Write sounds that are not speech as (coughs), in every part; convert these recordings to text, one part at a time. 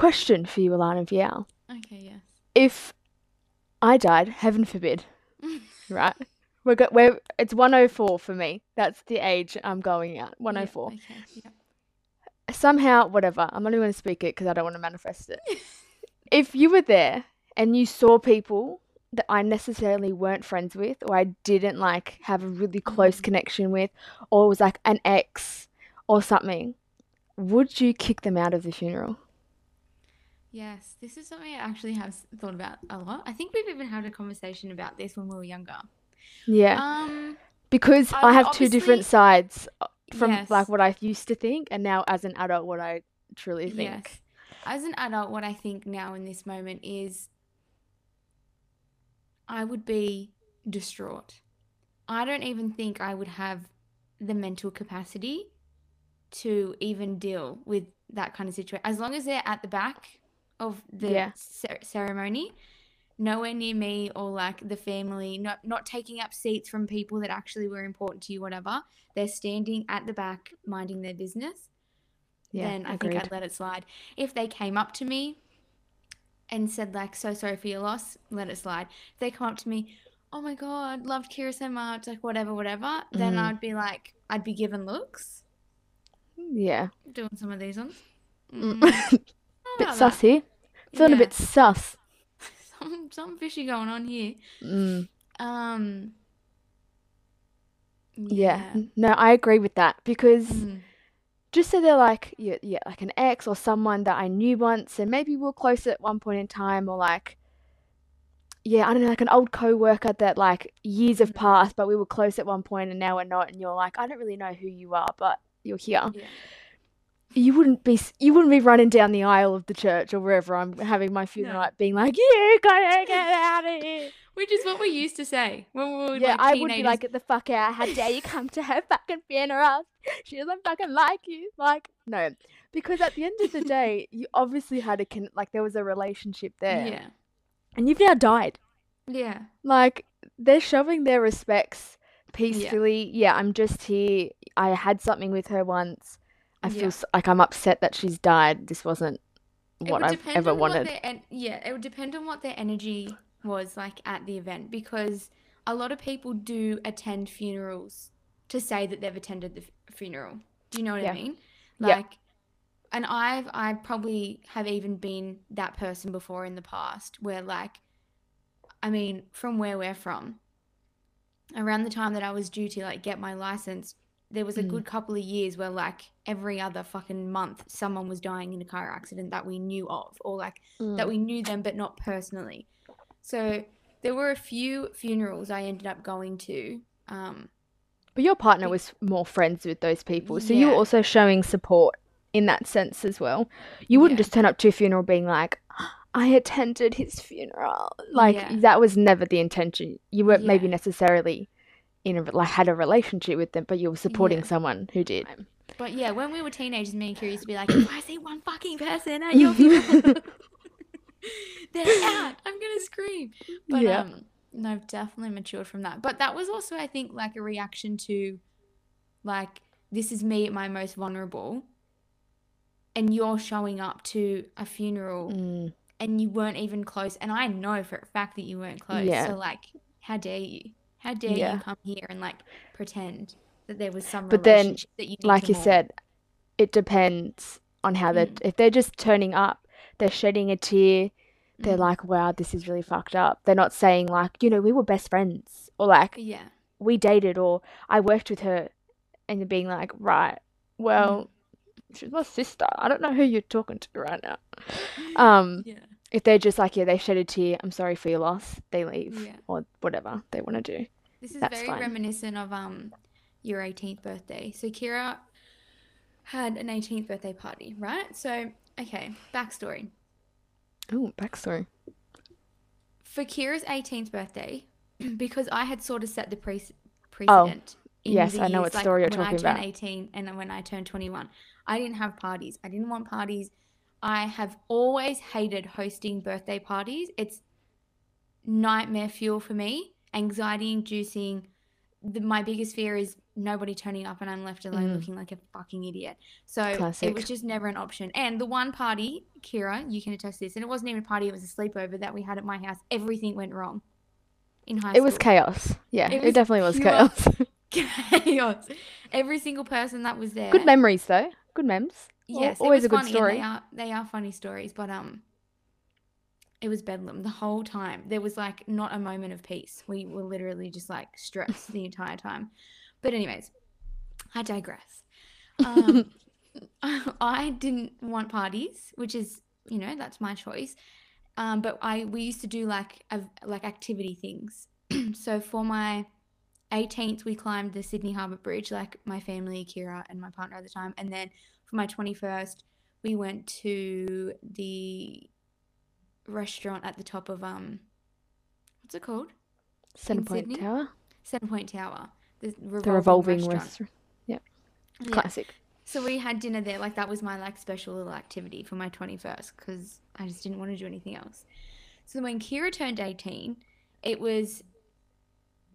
Question for you, Alanah Viall. Okay, yes. If I died, heaven forbid, (laughs) right? We're go- we're it's 104 for me. That's the age I'm going at. 104. Yeah, okay, yeah. Somehow, whatever. I'm not even going to speak it because I don't want to manifest it. (laughs) if you were there and you saw people that I necessarily weren't friends with or I didn't like have a really close Mm. connection with or it was like an ex or something, would you kick them out of the funeral? Yes, this is something I actually have thought about a lot. I think we've even had a conversation about this when we were younger. Yeah. Um, because I I have two different sides uh, from Yes. like what I used to think and now as an adult what I truly think. yes. As an adult, what I think now in this moment is I would be distraught. I don't even think I would have the mental capacity to even deal with that kind of situation. As long as they're at the back of the Yeah. cer- ceremony, nowhere near me or like the family, not not taking up seats from people that actually were important to you, whatever. They're standing at the back, minding their business Yeah, then I agreed. think I'd let it slide. If they came up to me and said like, "So sorry for your loss," let it slide. If they come up to me, "Oh my god, loved Kirra so much," like whatever, whatever, then Mhm. I'd be like, I'd be given looks. Yeah. Doing some of these ones. Mm. (laughs) Mm, bit know sus about here. Feeling a bit sus. that. (laughs) Some some fishy going on here. Mm. Um. Yeah. No, I agree with that because Mm. just so they're like yeah, yeah, like an ex or someone that I knew once and maybe we were close at one point in time or like yeah, I don't know, like an old co-worker that like years have Mhm. passed but we were close at one point and now we're not and you're like I don't really know who you are but you're here. Yeah. You wouldn't be you wouldn't be running down the aisle of the church or wherever I'm having my funeral No. being like you gotta get out of here. Which is what we used to say when we were Yeah, like I would be like, get the fuck out. How dare you come to her fucking funeral? She doesn't fucking like you. Like, no. Because at the end of the (laughs) day, you obviously had a, con- like, there was a relationship there. yeah, And you've now died. yeah, Like, they're showing their respects peacefully. Yeah, I'm just here. I had something with her once. I feel Yeah. like I'm upset that she's died. This wasn't what I've ever wanted. en- yeah, it would depend on what their energy was like at the event because a lot of people do attend funerals to say that they've attended the f- funeral. Do you know what Yeah. I mean? Yeah. Like, and I've I probably have even been that person before in the past where like, I mean, from where we're from, around the time that I was due to like get my license, there was a Mm. good couple of years where like every other fucking month someone was dying in a car accident that we knew of or like that Mm. we knew them but not personally. So there were a few funerals I ended up going to. Um, But your partner was more friends with those people, so you were also showing support in that sense as well. You wouldn't Yeah. just turn up to a funeral being like, I attended his funeral. Like Yeah. that was never the intention. You weren't maybe necessarily in a like had a relationship with them, but you were supporting Yeah. someone who did. but yeah, when we were teenagers, me and Kirra used to be like, if I see one fucking person at your funeral, (laughs) (laughs) they're out. I'm gonna scream. But Yeah. um, no, I've definitely matured from that. But that was also, I think, like a reaction to, like, this is me at my most vulnerable, and you're showing up to a funeral Mm, and you weren't even close. And I know for a fact that you weren't close. Yeah. So like, how dare you? How dare Yeah. you come here and like pretend that there was some But then, relationship that you like you said, it depends on how they're Mm. if they're just turning up, they're shedding a tear, they're Mm. like, Wow, this is really fucked up. They're not saying like, you know, we were best friends or like Yeah. we dated or I worked with her and being like, right, well, Mm. she's my sister. I don't know who you're talking to right now. Um, (laughs) Yeah. If they're just like, yeah, they shed a tear, I'm sorry for your loss, they leave Yeah. or whatever they want to do. This is That's very fine. reminiscent of um your 18th birthday. So Kirra had an 18th birthday party, right? So okay, backstory. Oh, backstory. For Kirra's 18th birthday, (clears throat) because I had sort of set the pre- precedent. in Oh, yes, I know what like, story you're talking about. when I turned about. 18 and then when I turned 21. I didn't have parties. I didn't want parties. I have always hated hosting birthday parties. It's nightmare fuel for me, anxiety inducing. The, my biggest fear is nobody turning up and I'm left alone Mm. looking like a fucking idiot. So it was just never an option. And the one party, Kirra, you can attest to this, and it wasn't even a party, it was a sleepover that we had at my house. Everything went wrong in high school. It was chaos. Yeah, It it, was definitely was chaos. (laughs) (laughs) chaos. Every single person that was there. Good memories though. Good memes. Yes, always it a good funny, story. They are they are funny stories, but um, it was bedlam the whole time. There was like not a moment of peace. We were literally just like stressed the entire time. But anyways, I digress. Um, (laughs) I didn't want parties, which is you know that's my choice. Um, but I we used to do like a, like activity things. (clears throat) so for my 18th, we climbed the Sydney Harbour Bridge, like my family, Kirra, and my partner at the time. And then for my 21st, we went to the restaurant at the top of um, what's it called? Sydney? Tower. Centrepoint Tower. The revolving, The revolving restaurant. restaurant. Yep. Yeah. Classic. So we had dinner there. Like that was my like special little activity for my 21st because I just didn't want to do anything else. So when Kirra turned 18, it was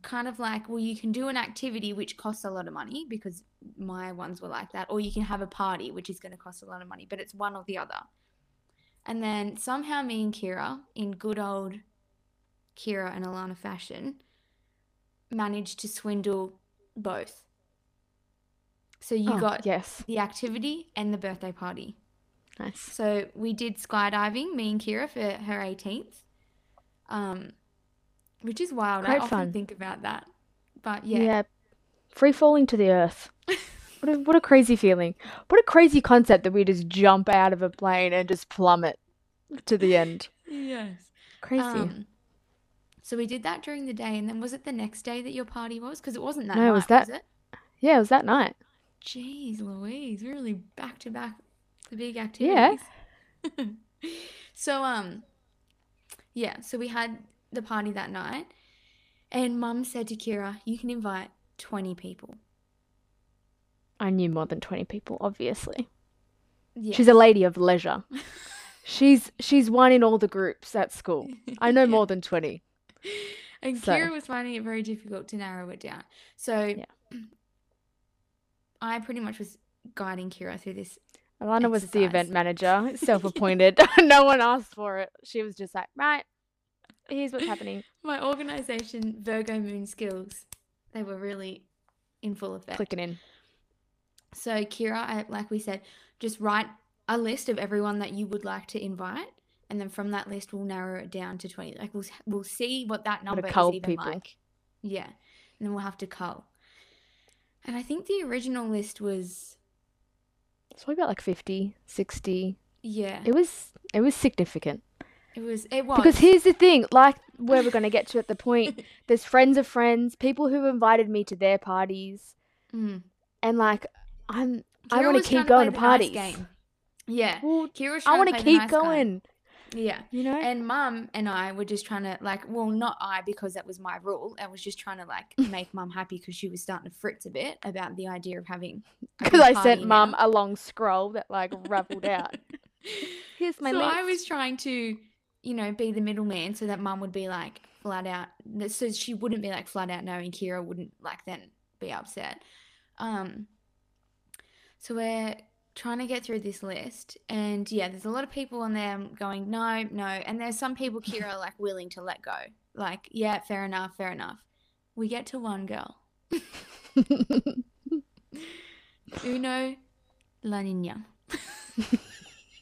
kind of like, well, you can do an activity which costs a lot of money because my ones were like that, or you can have a party which is going to cost a lot of money, but it's one or the other. And then somehow me and Kirra, in good old Kirra and Alanah fashion, managed to swindle both. So you Oh, got yes. the activity and the birthday party. Nice. So we did skydiving, me and Kirra, for her 18th, um, which is wild. I Great often fun. think about that. But Yeah. yeah, Free falling to the earth. (laughs) What a, what a crazy feeling. What a crazy concept that we just jump out of a plane and just plummet to the end. yes. Crazy. Um, so we did that during the day, and then was it the next day that your party was? Because it wasn't that No, it night, was that- was it? yeah, it was that night. Jeez, Louise, really back to back the big activities. Yeah. (laughs) so um yeah, so we had the party that night and mum said to Kirra, you can invite 20 people. I knew more than 20 people, obviously. Yeah. She's a lady of leisure. (laughs) She's she's one in all the groups at school. I know (laughs) Yeah. more than 20. And So- Kirra was finding it very difficult to narrow it down. So Yeah. (clears throat) I pretty much was guiding Kirra through this. Alanah was the event manager, (laughs) self-appointed. no one asked for it. She was just like, right, here's what's happening. (laughs) My organization Virgo moon skills, they were really in full effect. Clicking in. So, Kirra, I, like we said, just write a list of everyone that you would like to invite, and then from that list, we'll narrow it down to twenty. Like we'll we'll see what that number is cull even people. like. Yeah, and then we'll have to cull. And I think the original list was It's probably about like 50, 60. yeah, It was it was significant. It was it was Because here's the thing, like where we're going to get to at the point, (laughs) there's friends of friends, people who invited me to their parties, Mm. and like I'm I wanna keep trying going to nice parties. game. Yeah, well, Kirra was I want to to keep nice going, Yeah. you know? And mum and I were just trying to like, well, not I because that was my rule. I was just trying to like (laughs) make mum happy because she was starting to fritz a bit about the idea of having. Because (laughs) I sent mum a long scroll that like raveled out. Here's my so list. I was trying to, you know, be the middleman so that mum would be like flat out, so she wouldn't be like flat out knowing Kirra wouldn't like then be upset. Um. So we're trying to get through this list, and yeah, there's a lot of people on there going no, no, and there's some people (laughs) Kirra like willing to let go, like yeah, fair enough, fair enough. We get to one girl, (laughs) Uno La Niña.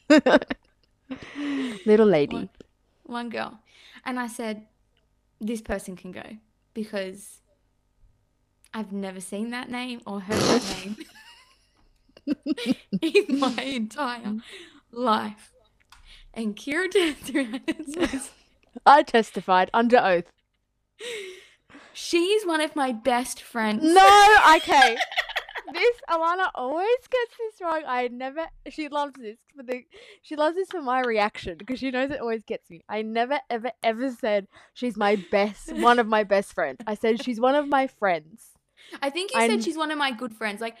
(laughs) Little lady. One, one girl. And I said, this person can go because I've never seen that name or heard that name (laughs) in my entire life. And Kirra turns around and (laughs) says, I testified under oath. She's one of my best friends. No, okay. (laughs) this Alanah always gets this wrong. I never. She loves this for the. She loves this for my reaction because she knows it always gets me. I never, ever, ever said she's my best, one of my best friends. I said she's one of my friends. I think you I'm- said she's one of my good friends. Like,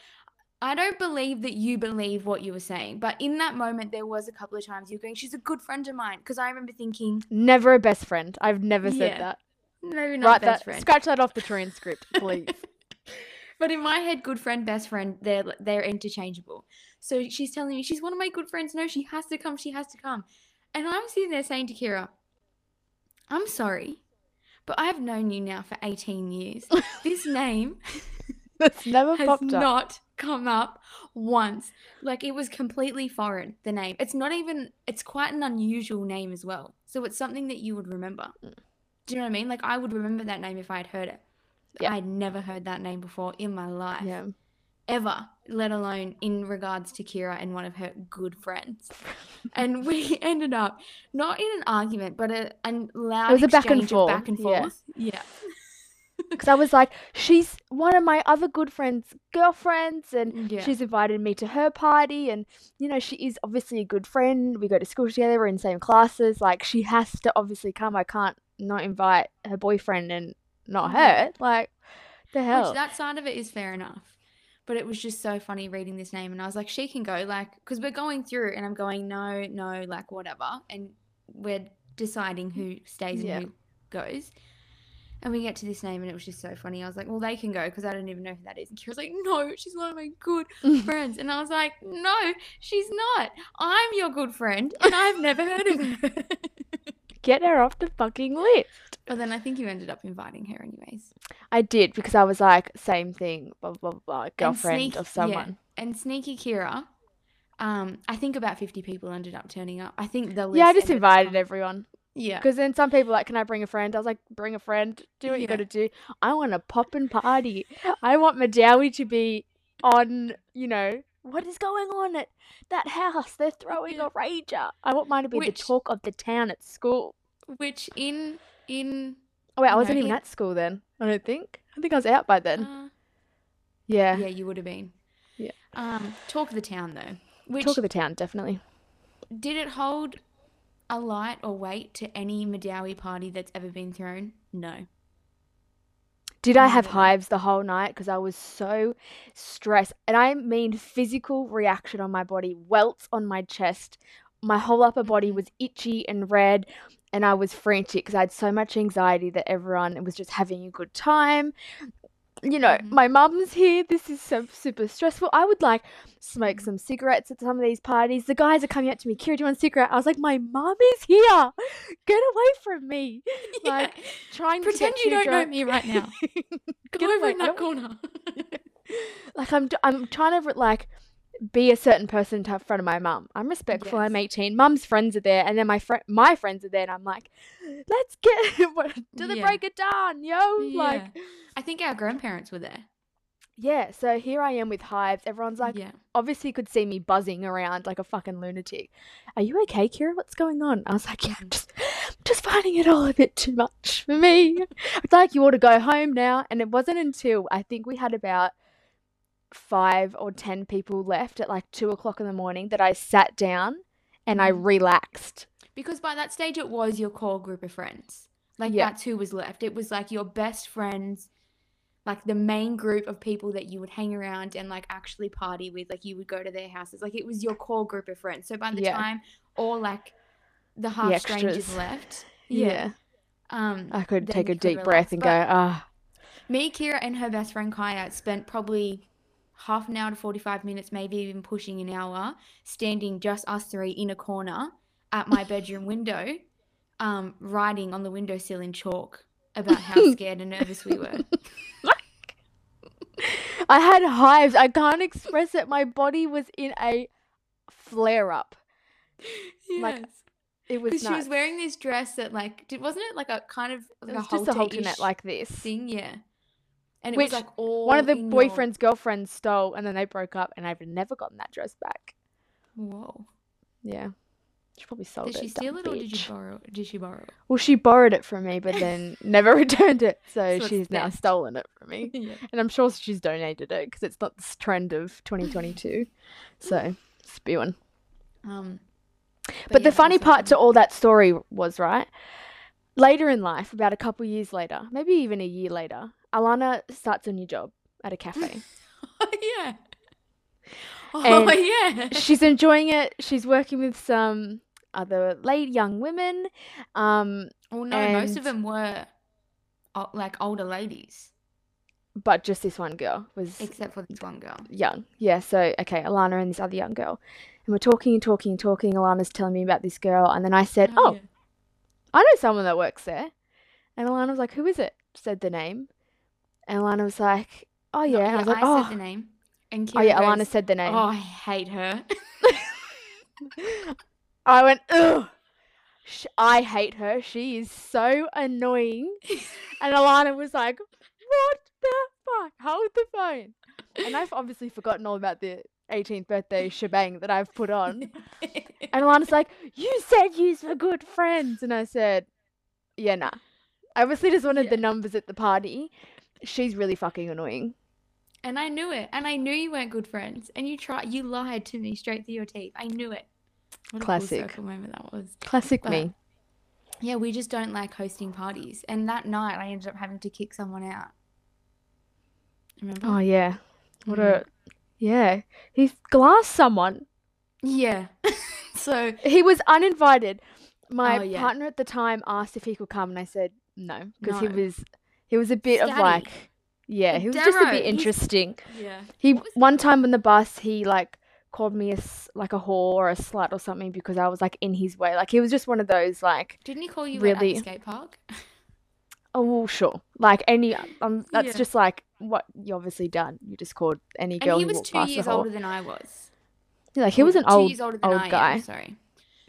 I don't believe that you believe what you were saying, but in that moment, there was a couple of times you were going, "She's a good friend of mine," because I remember thinking, Never a best friend. I've never said Yeah. that. maybe not Write best that. friend. Scratch that off the transcript, please. (laughs) But in my head, good friend, best friend, they're they're interchangeable. So she's telling me she's one of my good friends. No, she has to come. She has to come. And I'm sitting there saying to Kirra, I'm sorry, but I've known you now for 18 years. (laughs) This name (laughs) That's never has popped up. not come up once. Like it was completely foreign, the name. It's not even, it's quite an unusual name as well. So it's something that you would remember. Mm. Do you know what I mean? Like I would remember that name if I had heard it. Yeah. I had never heard that name before in my life. Yeah. Ever, let alone in regards to Kirra and one of her good friends. and we (laughs) ended up not in an argument, but a, a loud it was a back and forth, Back and yeah. forth. Yeah. (laughs) Because I was like, she's one of my other good friends' girlfriends, and Yeah. she's invited me to her party. And, you know, she is obviously a good friend. We go to school together, we're in the same classes. Like, she has to obviously come. I can't not invite her boyfriend and not mm-hmm. Yeah. her. Like, the hell? Which that side of it is fair enough. But it was just so funny reading this name, and I was like, she can go, like, because we're going through, and I'm going, no, no, like, whatever. And we're deciding who stays and Yeah. who goes. And we get to this name, and it was just so funny. I was like, well, they can go because I don't even know who that is. And Kirra's like, no, she's one of my good (laughs) friends. And I was like, no, she's not. I'm your good friend, and I've never heard of her. (laughs) Get her off the fucking list. But then I think you ended up inviting her, anyways. I did because I was like, same thing, blah, blah, blah, blah, girlfriend sneak- of yeah. someone. And Sneaky Kirra, um, I think about 50 people ended up turning up. I think the list Yeah, I just up invited everyone. Yeah. Because then some people like, can I bring a friend? I was like, bring a friend. Do what you got to do. I want a pop and party. I want Madawi to be on, you know, what is going on at that house? They're throwing Yeah. a rager. I want mine to be Which- the talk of the town at school. Which in in Oh, wait, I wasn't even it- at school then. I don't think. I think I was out by then. uh, yeah. yeah, you would have been. Yeah. Um, talk of the town though. Which Talk of the town, definitely. did it hold a light or weight to any Madawi party that's ever been thrown? No. Did I have hives the whole night? Because I was so stressed. And I mean physical reaction on my body, welts on my chest. My whole upper body Mhm. was itchy and red. And I was frantic because I had so much anxiety that everyone was just having a good time. You know, Mhm. my mum's here. This is so super stressful. I would like smoke Mhm. some cigarettes at some of these parties. The guys are coming up to me, Kirra, do you want a cigarette? I was like, my mum is here. (laughs) Get away from me. (laughs) Like, Yeah. Trying to Pretend you don't know me right now. (laughs) Go Get over away- in that corner. like I'm I'm trying to like be a certain person to in front of my mum. I'm respectful. I'm 18. Mum's friends are there, and then my friend my friends are there, and I'm like, let's get (laughs) to the Yeah. break it down, yo. Like I think our grandparents were there. yeah. So here I am with hives. Everyone's like, yeah. obviously could see me buzzing around like a fucking lunatic. Are you okay, Kirra? What's going on? I was like, yeah, I'm Mhm. just just finding it all a bit too much for me. (laughs) It's like you ought to go home now. And it wasn't until I think we had about five or ten people left at like two o'clock in the morning that I sat down and I Mhm. relaxed. Because by that stage, it was your core group of friends. Like Yeah. that's who was left. It was like your best friends, like the main group of people that you would hang around and like actually party with. Like you would go to their houses. Like it was your core group of friends. So by the Yeah. time all like the half strangers left, Yeah. um, I could take a deep breath and But- go, ah, me, Kirra, and her best friend Kaya spent probably half an hour to 45 minutes, maybe even pushing an hour, standing just us three in a corner at my bedroom (laughs) window, um, writing on the windowsill in chalk about how (laughs) scared and nervous we were. (laughs) I had hives. I can't express it. My body was in a flare up. Like, Yes. It was Because she was wearing this dress that, like, did, wasn't it like a kind of It like was a just a halter-ish halternet like this. thing? Yeah. And it Which was like all One of the in your- boyfriend's girlfriends stole, and then they broke up, and I've never gotten that dress back. Whoa. Yeah, she probably sold Did it. Did she steal it or did you borrow it? Did she borrow it? Well, she borrowed it from me, but then (laughs) never returned it, so, So she's now stolen it from me. (laughs) yeah. And I'm sure she's donated it because it's not this trend of 2022. (laughs) so spewing. Um, But, yeah, the funny part to all that story was right. Later in life, about a couple years later, maybe even a year later, Alanah starts a new job at a cafe. (laughs) yeah. Oh And yeah. She's enjoying it. She's working with some other late young women. Um, Well, no, most of them were like older ladies. but just this one girl was Except for this one girl. young. Yeah, so okay, Alanah and this other young girl. And we're talking and talking and talking. Alanah's telling me about this girl, and then I said, Oh, yeah. I know someone that works there. And Alanah was like, Who is it? Said the name. And Alanah was like, Oh yeah. And I was like, I Oh, said the name. And oh Kirra yeah, Alanah said the name. Oh, I hate her. (laughs) I went, Ugh. I hate her. She is so annoying. And (laughs) Alanah was like, What the fuck? Hold the phone. And I've obviously forgotten all about the 18th birthday shebang that I've put on. And (laughs) Alanah's like, You said yous were good friends. And I said, Yeah, nah. I obviously just wanted the numbers at the party. She's really fucking annoying. and I knew it. And I knew you weren't good friends. And you tried. You lied to me straight through your teeth. I knew it. What Classic. circle moment that was. Classic But- me. Yeah, we just don't like hosting parties. And that night, I ended up having to kick someone out. Remember? Oh, yeah. What Mhm. a. Yeah. He glassed someone. Yeah. (laughs) so He was uninvited. My Oh, yeah. partner at the time asked if he could come, and I said no because he was he was a bit of like yeah, he was just a bit interesting. yeah. He one time on the bus he like called me a s- like a whore or a slut or something because I was like in his way. Like he was just one of those like Didn't he call you at Really? the skate park? oh well, sure like any um that's Yeah. just like what you obviously done. You just called any And girl he who was walked two years older than I was. Yeah, like he was Well, an old years older than old I guy. Am, sorry.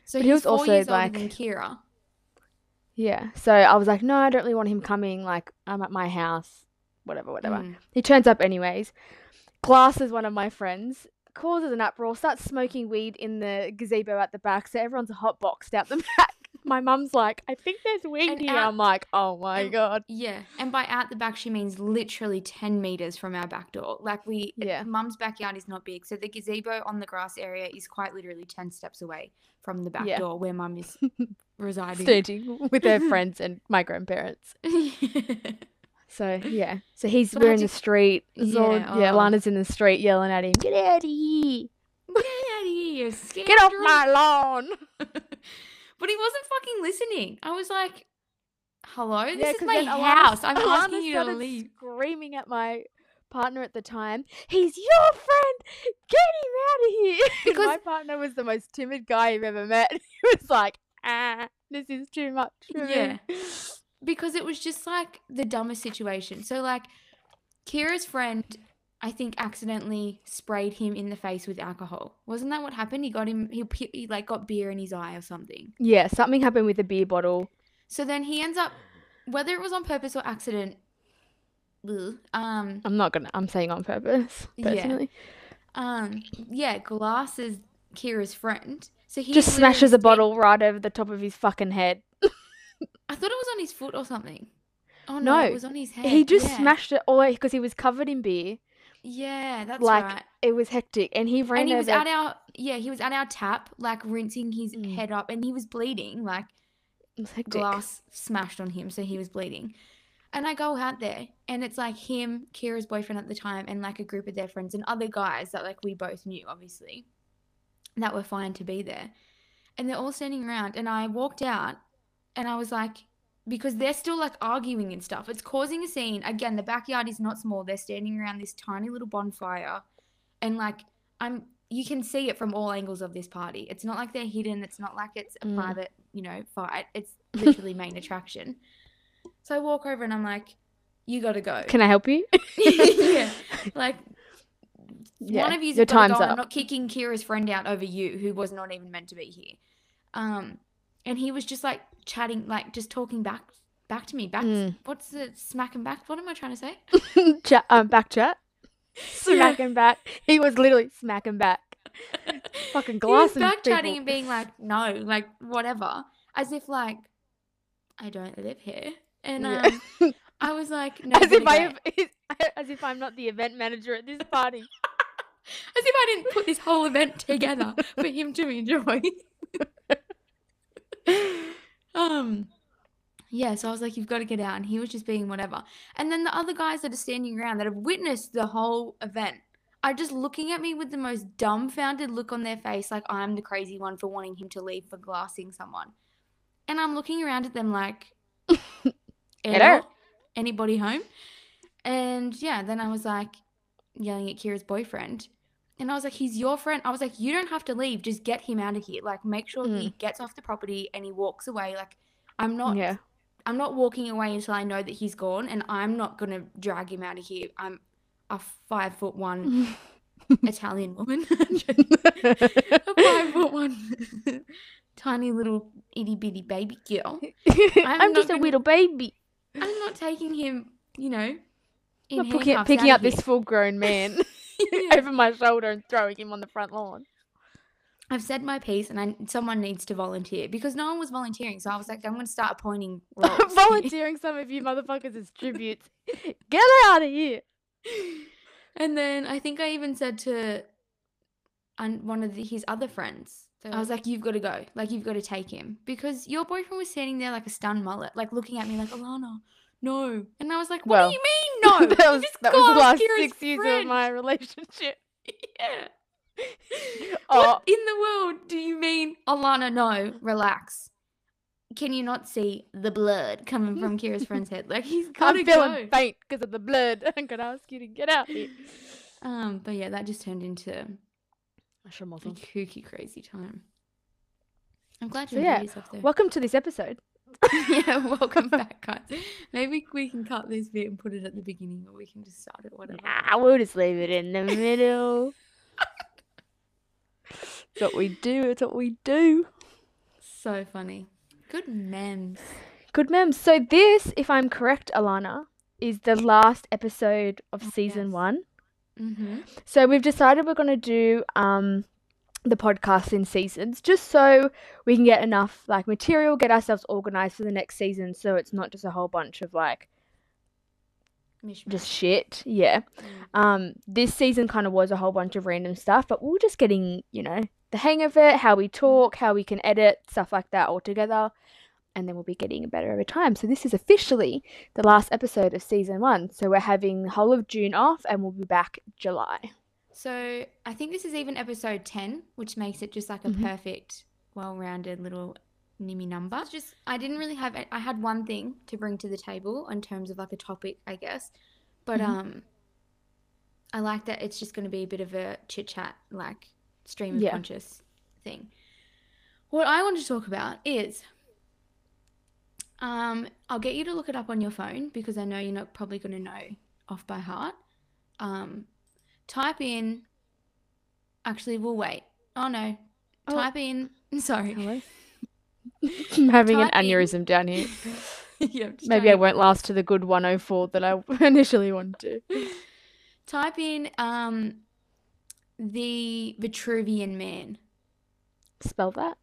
So But he he was was four also, years like- than Kirra. Yeah. So I was like, no, I don't really want him coming. Like, I'm at my house, whatever, whatever. Mm. He turns up anyways. Glass is one of my friends. Causes an uproar, starts smoking weed in the gazebo at the back, so everyone's hot boxed out the (laughs) back. My mum's like, I think there's weed And here. out- I'm like, oh my and- god. Yeah, and by out the back she means literally ten meters from our back door. Like we, Yeah. Mum's backyard is not big, so the gazebo on the grass area is quite literally ten steps away from the back Yeah. door where Mum is (laughs) residing. Staging (laughs) with their friends and my grandparents. (laughs) So yeah. So he's So we're in the street. Yeah, yeah, oh. Lana's in the street yelling at him, Get out of here. Get out of here, (laughs) Get off my lawn. but he wasn't fucking listening. I was like, "Hello, this Yeah, is my house. I'm Alanah asking you to leave." Screaming at my partner at the time, he's your friend. Get him out of here. Because- my partner was the most timid guy you've ever met. He was like, ah, this is too much for Yeah. me. because it was just like the dumbest situation. So like Kirra's friend I think accidentally sprayed him in the face with alcohol. Wasn't that what happened? He got him he, he like got beer in his eye or something. Yeah, something happened with the beer bottle. So then he ends up whether it was on purpose or accident ugh, um I'm not gonna. I'm saying on purpose. Yeah. Personally, um yeah, glasses Kirra's friend. So he just smashes a sta- bottle right over the top of his fucking head. (laughs) I thought it was on his foot or something. Oh no, No, it was on his head. He just yeah. smashed it all because he was covered in beer. Yeah, that's right. like, right. It was hectic, and he ran and he was at our yeah he was at our tap like rinsing his Mm. head up and he was bleeding like it was glass smashed on him so he was bleeding and i go out there and it's like him kirra's boyfriend at the time and like a group of their friends and other guys that like we both knew obviously that were fine to be there. And they're all standing around and i walked out and i was like because they're still like arguing and stuff. It's causing a scene. Again the backyard is not small. They're standing around this tiny little bonfire and like i'm you can see it from all angles of this party. It's not like they're hidden. It's not like it's a Mm. private you know fight. It's (laughs) literally main attraction. So i walk over and i'm like you gotta go. Can I help you? (laughs) yeah. (laughs) Like Yeah, one of you's your time's go. I'm not kicking Kirra's friend out over you, who was not even meant to be here. Um, and he was just like chatting, like just talking back, back to me. Back, Mm. what's the smacking back? What am I trying to say? (laughs) chat, um, back chat. (laughs) Smacking back. He was literally smacking back. (laughs) Fucking He glass was back chatting and being like, no, like whatever, as if like I don't live here. And Yeah. um, I was like, no, as if I have, as if I'm not the event manager at this party. As if I didn't put this whole event together for him to enjoy. um yeah, so I was like, you've got to get out. And he was just being whatever. And then the other guys that are standing around that have witnessed the whole event are just looking at me with the most dumbfounded look on their face, like I'm the crazy one for wanting him to leave for glassing someone. And I'm looking around at them like, (laughs) Hello? "Hello? Anybody home? And yeah, then I was like yelling at Kirra's boyfriend. And I was like, he's your friend. I was like, you don't have to leave. Just get him out of here. Like, make sure he mm. gets off the property and he walks away. Like, I'm not Yeah. I'm not walking away until I know that he's gone, and I'm not gonna drag him out of here. I'm a five foot one (laughs) Italian woman, (laughs) a five foot one (laughs) tiny little itty bitty baby girl. I'm, not just a gonna- little baby. I'm not taking him, you know, in I'm picking, picking up of this full grown man Yeah. (laughs) over my shoulder and throwing him on the front lawn. I've said my piece, and I, someone needs to volunteer because no one was volunteering. So I was like, I'm gonna start appointing. (laughs) Volunteering some of you motherfuckers as tributes. (laughs) Get out of here. And then I think I even said to one of the, his other friends, I was like, "You've got to go. Like, you've got to take him because your boyfriend was standing there like a stunned mullet, like looking at me like Alanah, no." And I was like, "What Well, do you mean no? (laughs) that was that was the last Kirra's six years of my relationship. (laughs) yeah. (laughs) Oh. What in the world do you mean, Alanah? No, relax. Can you not see the blood coming from Kirra's friend's head? Like he's gotta I'm feeling go. faint because of the blood. I'm gonna ask you to get out here. Um, but yeah, that just turned into a So kooky, crazy time. I'm glad you yeah, enjoyed yourself though. welcome to this episode. (laughs) yeah, (laughs) welcome back, guys. Maybe we can cut this bit and put it at the beginning, or we can just start it whatever. Nah, we'll just leave it in the middle. it's what we do. It's what we do. So funny. Good memes. Good mem. So this, if I'm correct, Alanah, is the last episode of season Yes. one. Mm-hmm. So we've decided we're going to do um the podcast in seasons just so we can get enough like material, get ourselves organized for the next season so it's not just a whole bunch of like just shit. Yeah. Um this season kind of was a whole bunch of random stuff, but we we're just getting, you know, the hang of it, how we talk, how we can edit, stuff like that all together. And then we'll be getting better over time. So this is officially the last episode of season one. So we're having the whole of June off and we'll be back July. So I think this is even episode ten, which makes it just like a Mhm. perfect, well-rounded little nimmy number. It's just I didn't really have. I had one thing to bring to the table in terms of like a topic, I guess, but Mhm. um, I like that it's just going to be a bit of a chit chat, like stream of Yeah. conscious thing. What I want to talk about is. Um, I'll get you to look it up on your phone because I know you're not probably going to know off by heart. Um, type in. Actually, we'll wait. Oh no. Oh. Type in. (laughs) Sorry. Hello. I'm having an Type in- aneurysm down here. (laughs) yeah, Maybe I won't last to the good 104 that I (laughs) initially wanted to. to- Type in um the Vitruvian Man. Spell that.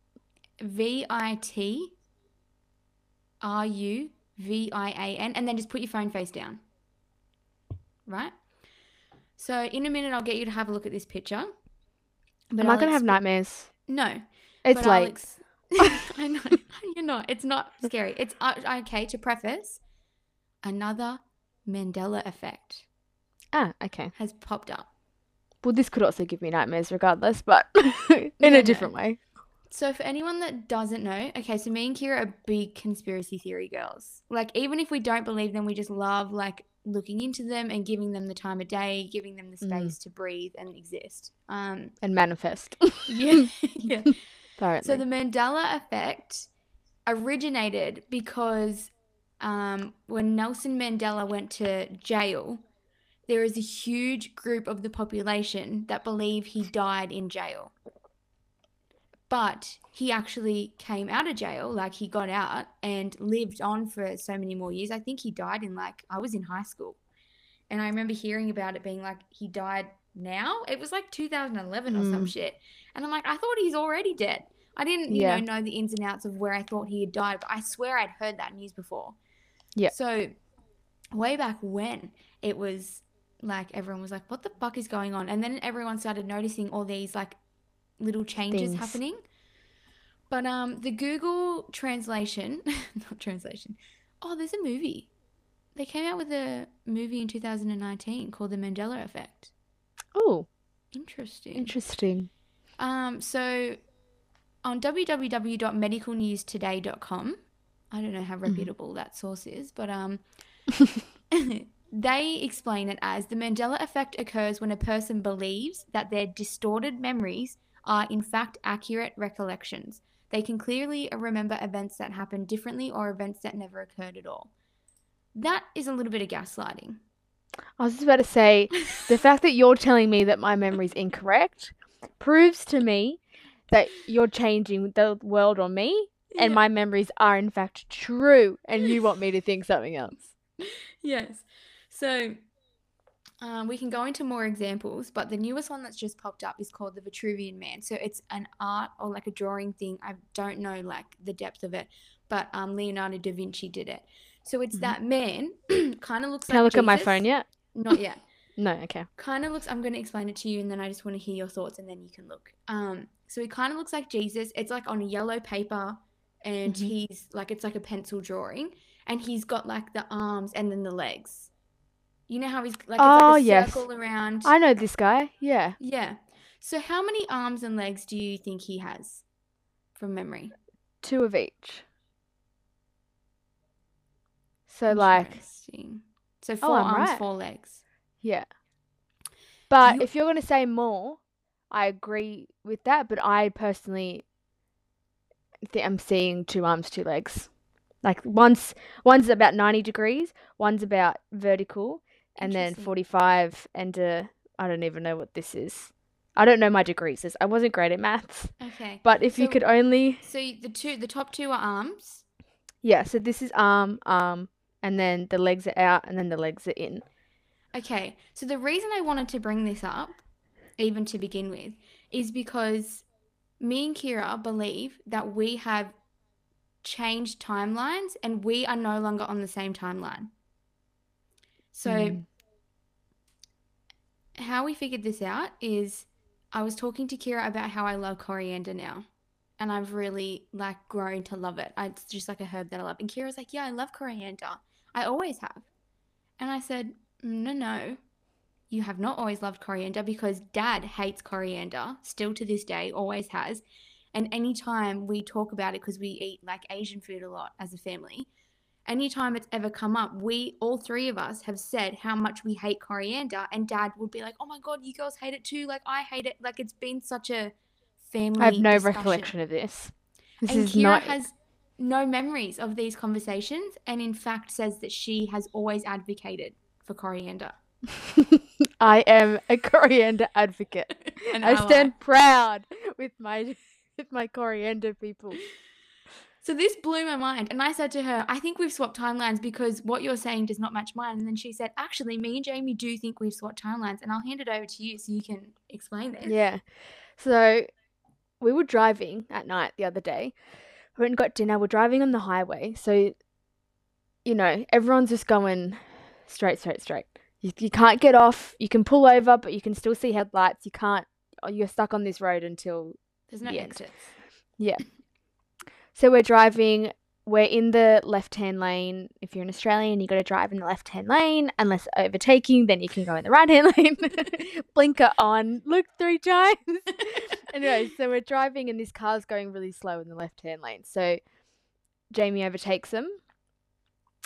V I T R U V I A N, and then just put your phone face down. Right? So, in a minute, I'll get you to have a look at this picture. But Am I going to have nightmares? No. It's late. ex- (laughs) (laughs) I know. (laughs) You're not. It's not scary. It's uh, okay to preface. Another Mandela effect Ah, okay. has popped up. Well, this could also give me nightmares regardless, but in No, a no. different way. So, for anyone that doesn't know, okay, so me and Kirra are big conspiracy theory girls. Like, even if we don't believe them, we just love like looking into them and giving them the time of day, giving them the Mm. space to breathe and exist. Um, And manifest. (laughs) yeah, (laughs) yeah. Apparently. So the Mandela effect originated because um, when Nelson Mandela went to jail, there is a huge group of the population that believe he died in jail. But he actually came out of jail, like he got out and lived on for so many more years. I think he died in like, I was in high school. And I remember hearing about it being like, he died now. It was like 2011 or some Mm. shit. And I'm like, I thought he's already dead. I didn't, you Yeah. know, know the ins and outs of where I thought he had died, but I swear I'd heard that news before. Yeah. So way back when it was like everyone was like, what the fuck is going on? And then everyone started noticing all these like little changes Things. happening. But um the Google translation, (laughs) not translation. Oh, there's a movie. They came out with a movie in 2019 called The Mandela Effect. oh, Interesting. interesting. Um, so on www.medicalnewstoday.com, I don't know how reputable that source is, but um, (laughs) they explain it as the Mandela effect occurs when a person believes that their distorted memories are in fact accurate recollections. They can clearly remember events that happened differently or events that never occurred at all. That is a little bit of gaslighting. I was just about to say the fact that you're telling me that my memory is incorrect proves to me that you're changing the world on me and Yeah. my memories are in fact true and you want me to think something else. (laughs) Yes. So um, we can go into more examples, but the newest one that's just popped up is called the Vitruvian Man. So it's an art or like a drawing thing. I don't know like the depth of it, but um, Leonardo da Vinci did it. So it's Mhm. that man (clears throat) kind of looks Can I like look at my phone yet? Not yet. (laughs) No, okay. kind of looks i'm going to explain it to you and then i just want to hear your thoughts and then you can look um so he kind of looks like jesus it's like on a yellow paper and Mhm. he's like it's like a pencil drawing and he's got like the arms and then the legs you know how he's like it's Oh, like a oh, yes. circle around I know this guy. Yeah. yeah so how many arms and legs do you think he has from memory Two of each. So like Interesting. so Oh, four I'm arms right. four legs Yeah. But You- if you're going to say more, I agree with that. But I personally think I'm seeing two arms, two legs. Like one's one's about 90 degrees, one's about vertical, and then 45 and uh, I don't even know what this is. I don't know my degrees. I wasn't great at maths. okay But if you could only so the two the top two are arms yeah, so this is arm, arm, and then the legs are out, and then the legs are in. Okay, so the reason I wanted to bring this up, even to begin with, is because me and Kira believe that we have changed timelines and we are no longer on the same timeline. So, Mm. how we figured this out is I was talking to Kirra about how I love coriander now. And I've really like grown to love it. I- It's just like a herb that I love. And Kirra's like, Yeah, I love coriander. I always have. And I said, No, no. You have not always loved coriander because dad hates coriander, still to this day, always has. And anytime we talk about it, because we eat like Asian food a lot as a family, anytime it's ever come up, we all three of us have said how much we hate coriander, and dad would be like, Oh my god, you girls hate it too. Like I hate it. Like it's been such a family. I have no discussion. recollection of this. This and is Kirra not. has no memories of these conversations, and in fact says that she has always advocated for coriander. (laughs) I am a coriander advocate. (laughs) and I ally. stand proud with my (laughs) with my coriander people. So this blew my mind, and I said to her, "I think we've swapped timelines because what you're saying does not match mine." And then she said, "Actually, me and Jamie do think we've swapped timelines," and I'll hand it over to you so you can explain this. Yeah. So we were driving at night the other day. We went and got dinner. We're driving on the highway. So, you know, everyone's just going straight, straight, straight. You, you can't get off. You can pull over, but you can still see headlights. You can't, you're stuck on this road until There's no The end. exits. So we're driving, we're in the left hand lane. If you're an Australian, you've got to drive in the left hand lane. Unless overtaking, then you can go in the right hand lane. (laughs) Blinker on, look three times. (laughs) anyway, so we're driving and this car's going really slow in the left hand lane. So Jamie overtakes him,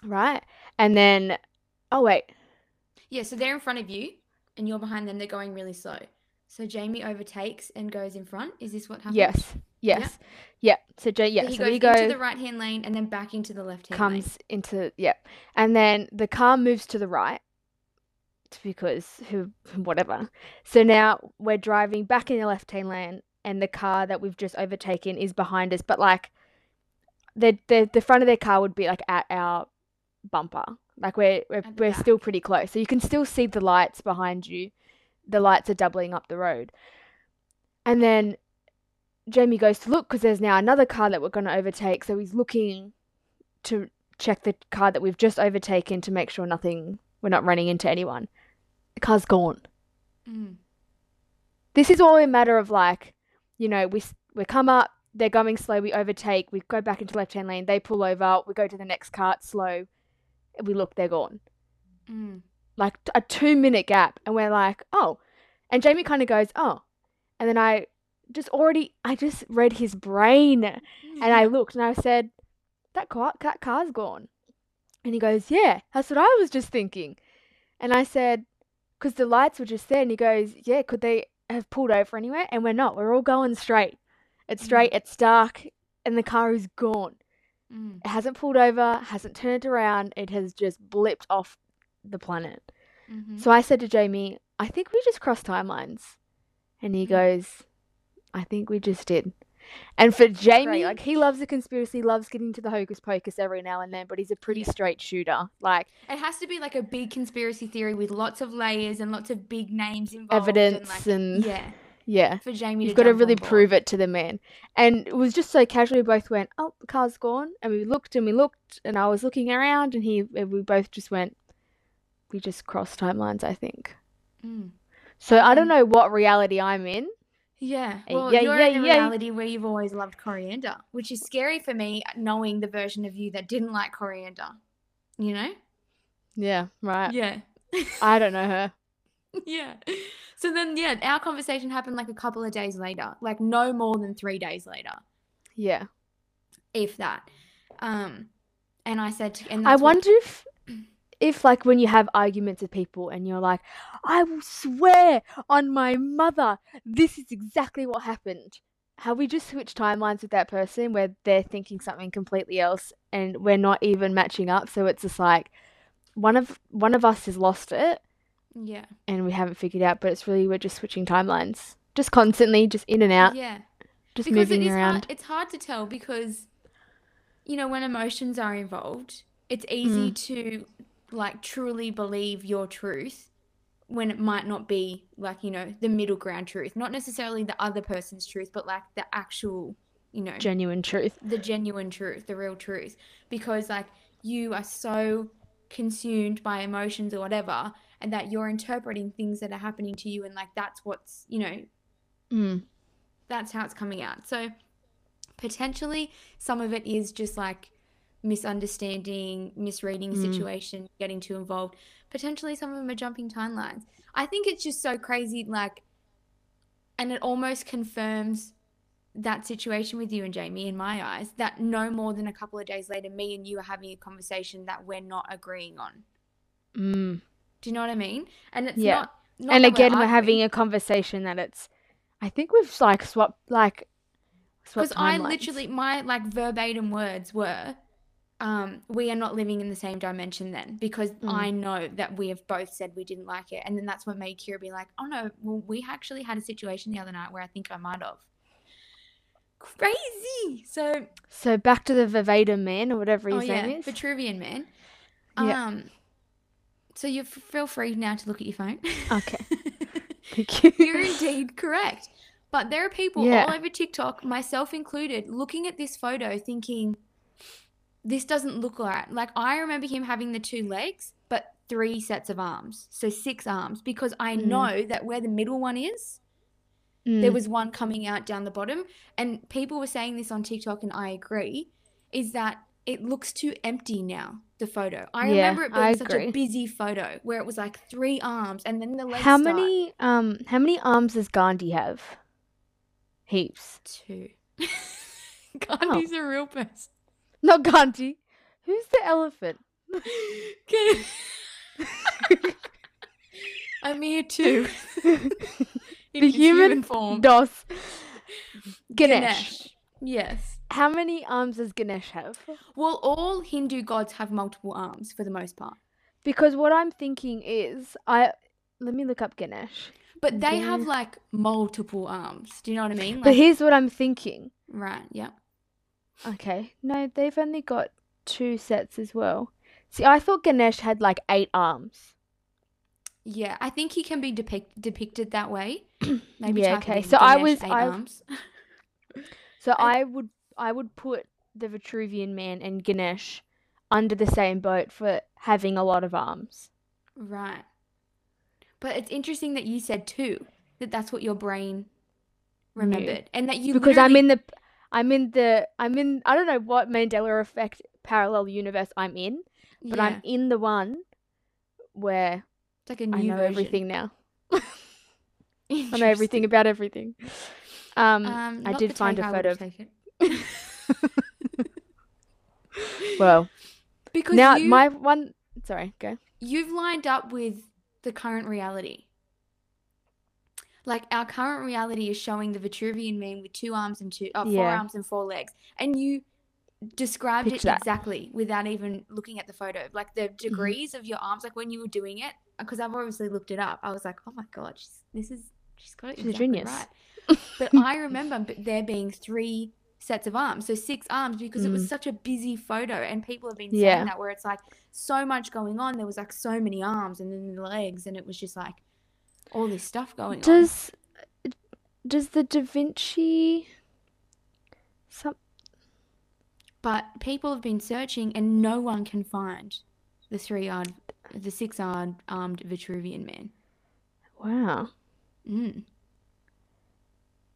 right? And then, oh, wait. Yeah, so they're in front of you, and you're behind them. They're going really slow. So Jamie overtakes and goes in front. Is this what happened? Yes. Yes. Yeah. So, yeah. So he so goes we go. into the right hand lane and then back into the left hand lane. comes into yeah and then the car moves to the right because who whatever so now we're driving back in the left hand lane and the car that we've just overtaken is behind us but like the the, the front of their car would be like at our bumper like we're we're, we're back. still pretty close so you can still see the lights behind you the lights are doubling up the road and then Jamie goes to look because there's now another car that we're going to overtake so he's looking to check the car that we've just overtaken to make sure nothing we're not running into anyone. The car's gone. Mm. This is all a matter of like, you know, we we come up, they're going slow, we overtake, we go back into left hand lane, they pull over, we go to the next car, it's slow, we look, they're gone. Mm. Like a two minute gap, and we're like, oh, and Jamie kind of goes, oh, and then I just already, I just read his brain, and I looked and I said, that car, that car's gone. And he goes, yeah, that's what I was just thinking. And I said, because the lights were just there. And he goes, yeah, could they have pulled over anywhere? And we're not. We're all going straight. It's straight. It's dark. And the car is gone. Mm. It hasn't pulled over, hasn't turned around. It has just blipped off the planet. Mhm. So I said to Jamie, I think we just crossed timelines. And he Mm. goes, I think we just did. And for Jamie, like he loves a conspiracy, loves getting to the hocus pocus every now and then, but he's a pretty Yeah. straight shooter. Like It has to be like a big conspiracy theory with lots of layers and lots of big names involved. evidence and, like, and yeah, yeah. for Jamie You've got to really prove it to the man. And it was just so casual. We both went, "Oh, the car's gone," and we looked and we looked, and I was looking around, and he, and we both just went, "We just crossed timelines." I think. Mm. So I don't know what reality I'm in. Yeah, Uh, well, yeah, you're yeah, in a yeah. reality where you've always loved coriander, which is scary for me, knowing the version of you that didn't like coriander. You know? Yeah, right. Yeah. I don't know her. (laughs) yeah. So then, yeah, our conversation happened like a couple of days later, like no more than three days later, Yeah. if that. Um, and I said, to, and I wonder if, if like when you have arguments with people and you're like, I will swear on my mother, this is exactly what happened. Have we just switched timelines with that person where they're thinking something completely else and we're not even matching up? So it's just like one of one of us has lost it yeah, and we haven't figured out, but it's really we're just switching timelines, just constantly, just in and out, yeah. just because moving is around. hard, it's hard to tell because you know when emotions are involved it's easy Mm. to like truly believe your truth when it might not be like you know the middle ground truth not necessarily the other person's truth but like the actual you know Genuine truth. the genuine truth the real truth because like you are so consumed by emotions or whatever and that you're interpreting things that are happening to you and like that's what's you know Mm. that's how it's coming out. So potentially some of it is just like misunderstanding, misreading a Mm. situation, getting too involved. Potentially some of them are jumping timelines. I think it's just so crazy, like, and it almost confirms that situation with you and Jamie in my eyes that no more than a couple of days later, me and you are having a conversation that we're not agreeing on. Mm. Do you know what I mean? And it's Yeah. not. not and again, we're arguing. having a conversation that it's. I think we've like swapped like. because I literally my like verbatim words were, um, "We are not living in the same dimension." Then because Mm. I know that we have both said we didn't like it, and then that's what made Kirra be like, "Oh no, well we actually had a situation the other night where I think I might have." Crazy. So So back to the verbatim man or whatever his oh yeah, name is. Vitruvian man. Yeah. Um. So you f- feel free now to look at your phone. Okay. (laughs) Thank you. You're indeed correct. But there are people Yeah. all over TikTok, myself included, looking at this photo thinking, this doesn't look right. Like, I remember him having the two legs, but three sets of arms. So six arms, because I Mm. know that where the middle one is, there Mm. was one coming out down the bottom. And people were saying this on TikTok, and I agree, is that it looks too empty now, the photo. I Yeah, remember it being I such agree. a busy photo where it was like three arms and then the legs. How start. many um how many arms does Gandhi have? Heaps. Two. (laughs) Oh. Gandhi's a real person. Not Gandhi. Who's the elephant? Can- I'm here too. (laughs) In The his human form. Dos. Ganesh. Yes. How many arms does Ganesh have? Well, all Hindu gods have multiple arms for the most part, Because what I'm thinking is I let me look up Ganesh. but they have like multiple arms. Do you know what I mean? But here's what I'm thinking. right. Yeah. Okay. No, they've only got two sets as well. See, I thought Ganesh had like eight arms. Yeah. I think he can be depict- depicted that way. (clears throat) Maybe Yeah, okay. So I was- eight I- arms. (laughs) So I- I would I would put the Vitruvian man and Ganesh under the same boat for having a lot of arms. Right. But it's interesting that you said two, that that's what your brain remembered. And that you because I'm in the I'm in the I'm in I don't know what Mandela effect parallel universe I'm in, but yeah, I'm in the one where it's like a I new I know version. everything now. (laughs) I know everything about everything. Um, Um, I did find a photo. Of, (laughs) well, because now you, my one. Sorry, go. you've lined up with the current reality. Like our current reality is showing the Vitruvian man with two arms and two, uh, four Yeah. arms and four legs, and you described Picture it that. exactly without even looking at the photo. Like the Mm-hmm. degrees of your arms, like when you were doing it, because I've obviously looked it up. I was like, oh my god, she's, this is she's got it She's a exactly genius. right. (laughs) But I remember there being three sets of arms, so six arms, because it was Mm. such a busy photo, and people have been Yeah. saying that where it's like so much going on. There was like so many arms and then the legs, and it was just like all this stuff going on. Does does the Da Vinci some But people have been searching, and no one can find the three-armed, the six-armed armed Vitruvian man. wow? Mm.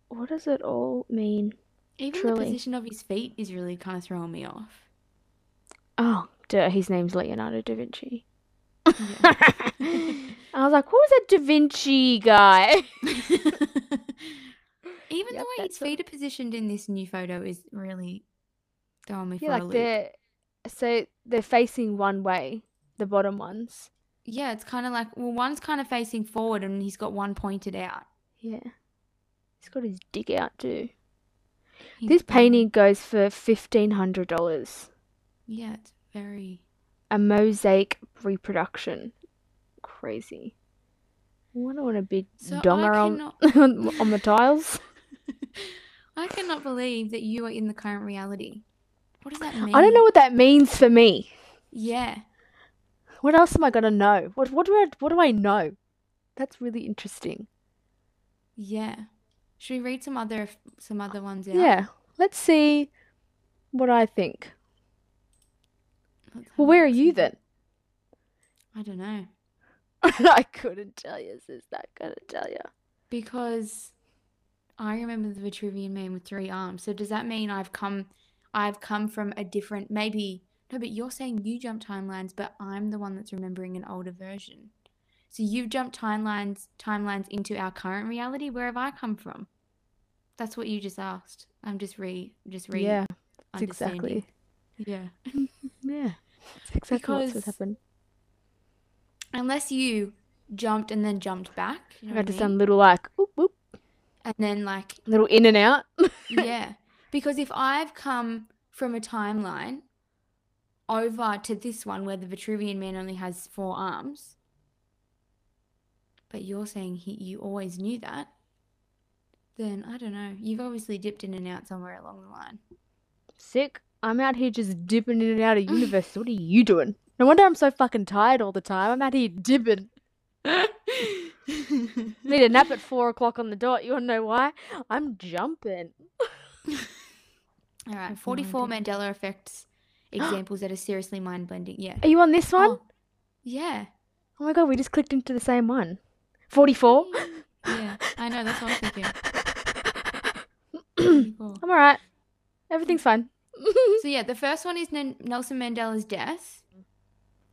What does it all mean? Even Truly. the position of his feet is really kind of throwing me off. Oh, duh, his name's Leonardo da Vinci. (laughs) I was like, what was that Da Vinci guy? (laughs) Even Yep, the way his that's what- feet are positioned in this new photo is really throwing me Yeah, for a like loop. they're so they're facing one way, the bottom ones. Yeah, it's kind of like well, one's kind of facing forward, and he's got one pointed out. Yeah. He's got his dick out too. He's This painting goes for fifteen hundred dollars. Yeah, it's very. A mosaic reproduction. Crazy. I wonder what a big So donger on, cannot- (laughs) on the tiles. (laughs) I cannot believe that you are in the current reality. What does that mean? I don't know what that means for me. Yeah. What else am I gonna know? What what do I what do I know? That's really interesting. Yeah. Should we read some other some other ones out? Yeah. Let's see what I think. Well, where are you then? I don't know. (laughs) I couldn't tell you, sis. I couldn't tell you. Because I remember the Vitruvian man with three arms. So does that mean I've come I've come from a different maybe no, but you're saying you jump timelines, but I'm the one that's remembering an older version. So you've jumped timelines timelines into our current reality. Where have I come from? That's what you just asked. I'm just re just re Yeah, exactly. Yeah. (laughs) Yeah, that's exactly what's happened. Unless you jumped and then jumped back. You I know had to I sound little like whoop whoop, And then like little in and out. (laughs) yeah. Because if I've come from a timeline over to this one where the Vitruvian man only has four arms, but you're saying he, you always knew that, then I don't know. You've obviously dipped in and out somewhere along the line. Sick. I'm out here just dipping in and out of universes. what are you doing? No wonder I'm so fucking tired all the time. I'm out here dipping. Need a nap at four o'clock on the dot. You wanna know why? I'm jumping. All right, no 44 idea. Mandela effects examples that are seriously mind blending. Yeah. Are you on this one? Oh, yeah. Oh my god, we just clicked into the same one. 44? Yeah, I know. That's what (clears throat) I'm thinking. I'm alright. Everything's fine. (laughs) So yeah, the first one is Nelson Mandela's death.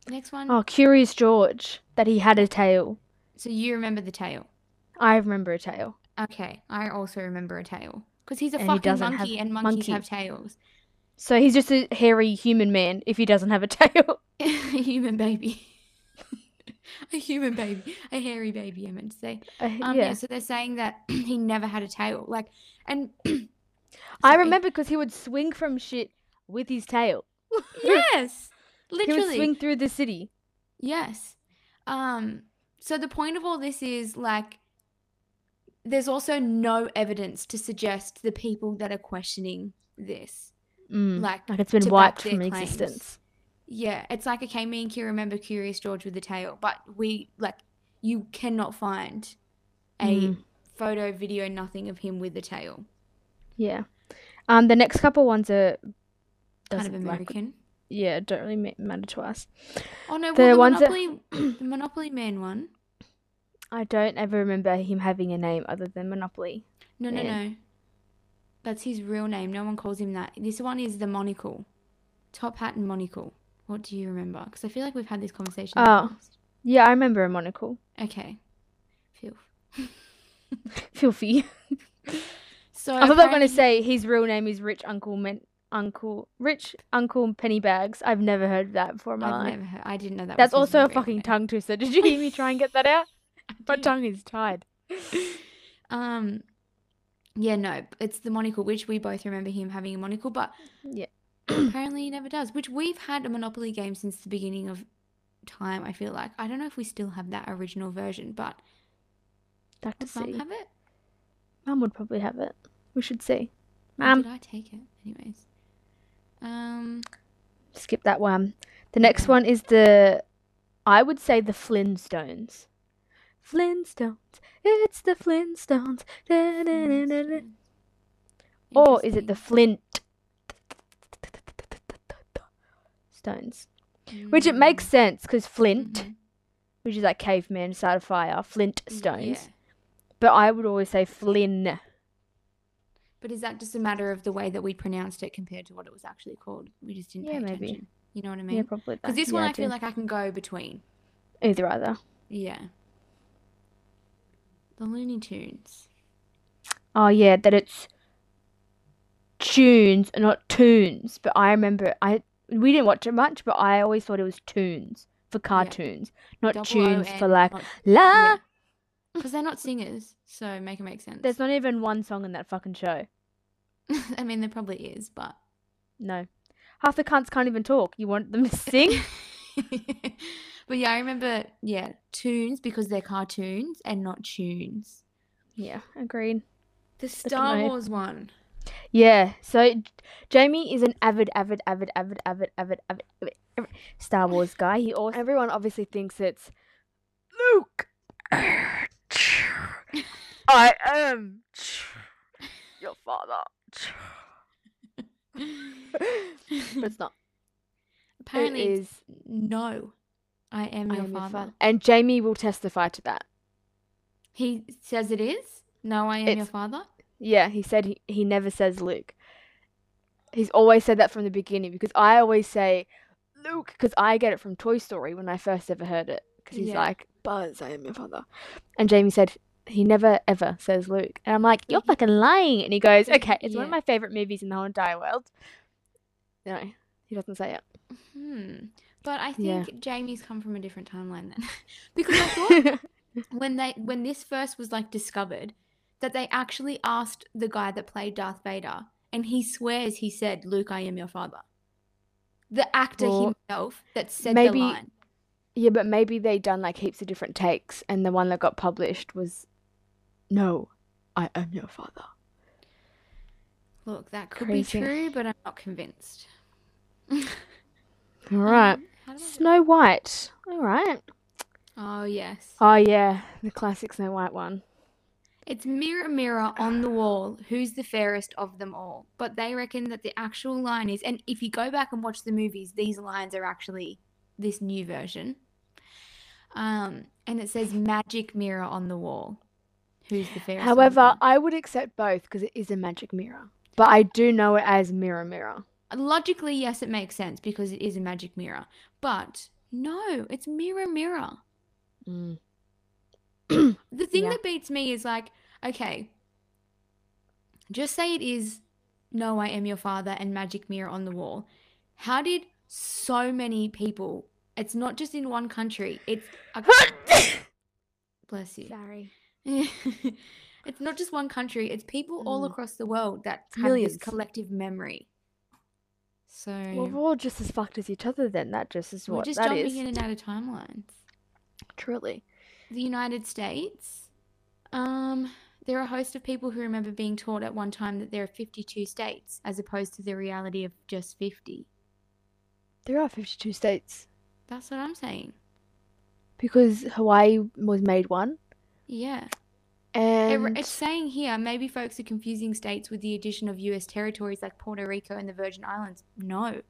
Next one. oh, Curious George. That he had a tail. So you remember the tail. I remember a tail. Okay, I also remember a tail because he's a And fucking doesn't monkey, and monkeys monkey. have tails. So he's just a hairy human man if he doesn't have a tail. (laughs) a human baby. (laughs) a human baby, a hairy baby. I meant to say. Uh, Um, yeah. yeah. So they're saying that (clears throat) he never had a tail. Like, and (clears throat) I sorry. remember because he would swing from shit with his tail. (laughs) (laughs) Yes, literally. He would swing through the city. Yes. Um, so the point of all this is like there's also no evidence to suggest the people that are questioning this. Mm. Like, Like it's been wiped from claims. existence. Yeah, it's like okay, me and Q remember Curious George with the tail, but we like you cannot find a Mm. photo, video, nothing of him with the tail. Yeah. Um, the next couple ones are Kind of doesn't, like, American. yeah, don't really ma- matter to us. oh no, the well the ones that- Monopoly the Monopoly Man one. I don't ever remember him having a name other than Monopoly. No, no, Man. no. That's his real name. No one calls him that. This one is the monocle. Top hat and monocle. What do you remember? Because I feel like we've had this conversation. Oh. Yeah, I remember a monocle. Okay. Filth. (laughs) Filthy. (laughs) So I thought they were going to say his real name is Rich Uncle Men- Uncle Rich Uncle Pennybags. I've never heard of that before in my I've life. never heard. I didn't know that. That's also a fucking name. tongue twister. Did you hear me try and get that out? (laughs) My tongue is tied. (laughs) Um, yeah, no, it's the monocle, which we both remember him having a monocle, but Yeah. (clears throat) (clears throat) apparently he never does. Which we've had a Monopoly game since the beginning of time. I feel like I don't know if we still have that original version, but Like to does Mum have it? Mum would probably have it. We should see. Mum. did I take it? Anyways, um, Skip that one. The next Yeah. one is the, I would say the Flintstones. Flintstones. It's the Flintstones. Or is it the Flint stones? Which it makes sense because Flint, Mhm. which is like caveman, start fire, Flint Mm, stones. yeah. But I would always say Flynn. But is that just a matter of the way that we pronounced it compared to what it was actually called? We just didn't Yeah, pay maybe. attention. You know what I mean? Yeah, probably. Because this one Yeah, I feel do. like I can go between. either either. Yeah. The Looney Tunes. Oh yeah, that it's tunes, and not tunes. But I remember I we didn't watch it much, but I always thought it was tunes for cartoons, not Double tunes for like not- la. Because they're not singers, so make it make sense. There's not even one song in that fucking show. (laughs) I mean, there probably is, but. No, half the cunts can't even talk. You want them to sing? (laughs) but yeah, I remember, yeah, tunes because they're cartoons and not tunes. yeah, agreed. The Star. Wars one. Yeah, so Jamie is an avid, avid, avid, avid, avid, avid, avid, avid, avid Star Wars guy. He also everyone obviously thinks it's Luke. (clears throat) I am (sighs) your father. (laughs) but it's not. Apparently, it's no. I am I your am your father. father. And Jamie will testify to that. He says it is. No, I am your father. Yeah, he said he, he never says Luke. He's always said that from the beginning because I always say Luke because I get it from Toy Story when I first ever heard it because he's Yeah. like Buzz, I am your father, and Jamie said he never ever says Luke, and I'm like you're fucking lying, and he goes okay, it's one of my favorite movies in the whole entire world. No, he doesn't say it. Hmm. But I Yeah. think Jamie's come from a different timeline then, (laughs) because I thought (laughs) when they when this first was like discovered that they actually asked the guy that played Darth Vader and he swears he said Luke I am your father the actor himself that said maybe- the line yeah, but maybe they done like heaps of different takes, and the one that got published was, "No, I am your father." look that could Crazy. be true but I'm not convinced (laughs) All right. Um, Snow White. All right. oh yes Oh yeah, the classic Snow White one. It's mirror, mirror on the wall, who's the fairest of them all? But they reckon that the actual line is, and if you go back and watch the movies, these lines are actually this new version. Um, and it says magic mirror on the wall, who's the fairest? However. I would accept both because it is a magic mirror. But I do know it as mirror mirror. logically, yes, it makes sense because it is a magic mirror. But no, it's mirror, mirror. Mm. (clears throat) The thing Yeah. that beats me is like, okay, just say it is No, I Am Your Father and Magic Mirror on the Wall. How did so many people, it's not just in one country, it's a, (laughs) bless you. Sorry. (laughs) it's not just one country, it's people all Mm. across the world that It's have millions. this collective memory. So Well, we're all just as fucked as each other then. That just is we're just that jumping is. in and out of timelines. Truly. the United States, um, there are a host of people who remember being taught at one time that there are 52 states as opposed to the reality of just 50. There are 52 states That's what I'm saying. because Hawaii was made one. Yeah. It, And it's saying here maybe folks are confusing states with the addition of US territories like Puerto Rico and the Virgin Islands. No.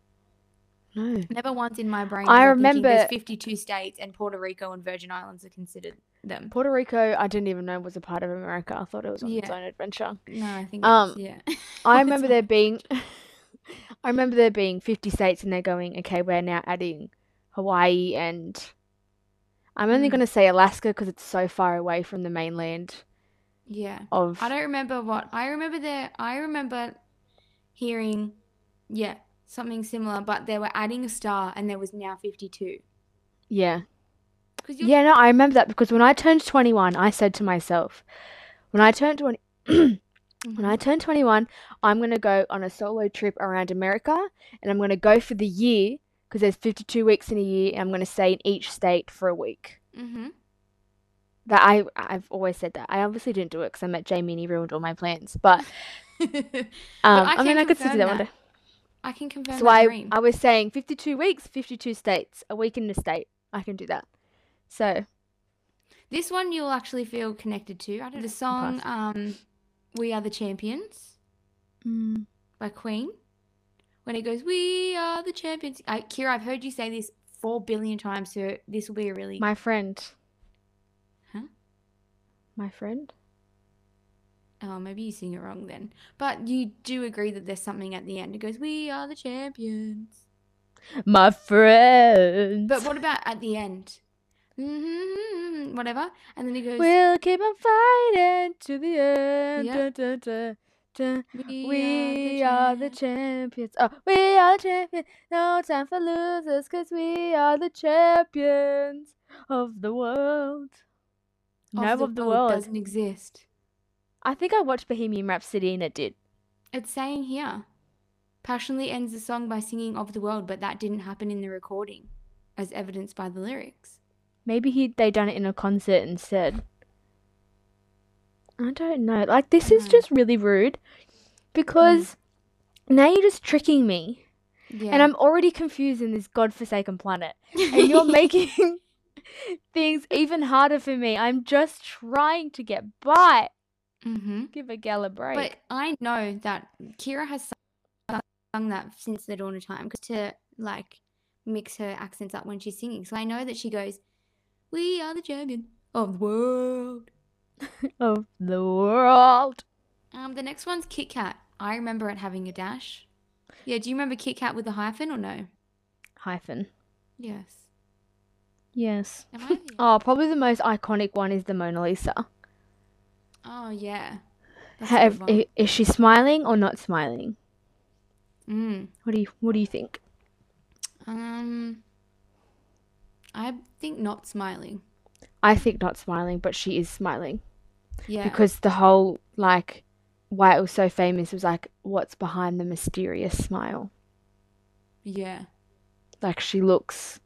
no. Never once in my brain I thinking there's remember- 52 states and Puerto Rico and Virgin Islands are considered them. Puerto Rico, I didn't even know was a part of America. I thought it was on its own adventure. No, I think Um, (laughs) it's, yeah. I remember there being, (laughs) I remember there being 50 states, and they're going, okay, we're now adding Hawaii and I'm only Mm. going to say Alaska because it's so far away from the mainland Yeah. of. I don't remember what I remember there. I remember hearing Yeah, something similar, but they were adding a star and there was now 52. Yeah. Yeah, no, I remember that because when I turned 21, I said to myself, when I turned 20, (clears throat) when I turn 21, I'm going to go on a solo trip around America and I'm going to go for the year because there's 52 weeks in a year and I'm going to stay in each state for a week. Mm-hmm. That I I've always said that. I obviously didn't do it because I met Jamie and he ruined all my plans. But (laughs) um, I I, mean, I could still do that one day. I can confirm So that I dream. I was saying 52 weeks, 52 states, a week in the state. I can do that. So This one you'll actually feel connected to. I don't know. The song um, "We Are the Champions" mm, by Queen. When he goes, "We are the champions." I, Kirra, I've heard you say this four billion times, so this will be a really. my friend. Huh? My friend. Oh, maybe you sing it wrong then. But you do agree that there's something at the end. It goes, "We are the champions." My friend. But what about at the end? Mm-hmm, whatever. And then he goes, We'll keep on fighting to the end. Yep. Dun, dun, dun, "We, We are the champions. Oh, we are the champions. No time for losers, cause we are the champions of the world. No, of the world. doesn't exist. I think I watched Bohemian Rhapsody and it did. It's saying here, passionately ends the song by singing "Of the World," but that didn't happen in the recording, as evidenced by the lyrics. Maybe he they done it in a concert instead. I don't know. Like this is Mm. just really rude because now you're just tricking me. Yeah, And I'm already confused in this godforsaken planet. And you're (laughs) making (laughs) things even harder for me. I'm just trying to get by. hmm Give a gal a break. But I know that Kirra has sung, sung that since the dawn of time because to like mix her accents up when she's singing. So I know that she goes, "We are the champion of the world." (laughs) of the world. Um, the next one's Kit Kat. I remember it having a dash. Yeah, do you remember Kit Kat with a hyphen or no? Hyphen. Yes. Yes. Am (laughs) I? Oh, probably the most iconic one is the Mona Lisa. Oh yeah. That's a Have, good one. i- is she smiling or not smiling? Mm. What do you What do you think? Um, I think not smiling. I think not smiling, but she is smiling Yeah. because the whole like why it was so famous was like what's behind the mysterious smile. yeah. Like she looks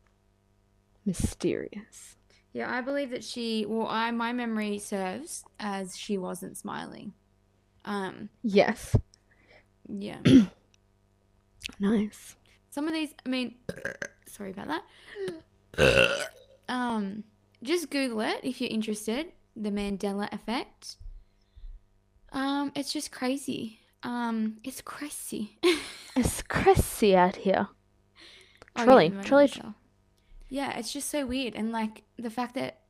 mysterious. Yeah, I believe that she. Well, I my memory serves as she wasn't smiling. Um. Yes. Yeah. (clears throat) Nice. Some of these. I mean, (coughs) sorry about that. (coughs) Um. Just Google it if you're interested. The Mandela effect. Um. It's just crazy. Um. It's crazy. (laughs) It's crazy out here. Oh, Truly, truly Lisa. Yeah, it's just so weird, and like the fact that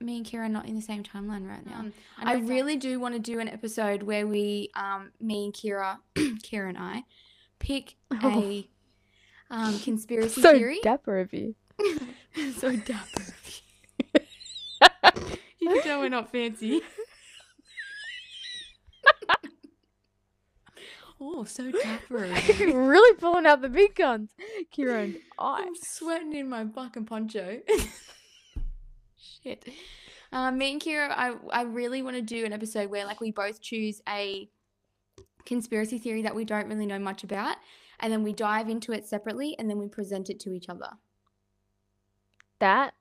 me and Kirra are not in the same timeline right now. I, really do want to do an episode where we, um, me and Kirra, (clears throat) Kirra and I, pick a um, conspiracy so theory. (laughs) So dapper of you. so dapper. you can tell we're not fancy. (laughs) oh, so dapper. (laughs) really pulling out the big guns. Kieran, I. I'm sweating in my fucking poncho. Shit. Um, me and Kirra, I, I really want to do an episode where like we both choose a conspiracy theory that we don't really know much about, and then we dive into it separately, and then we present it to each other. That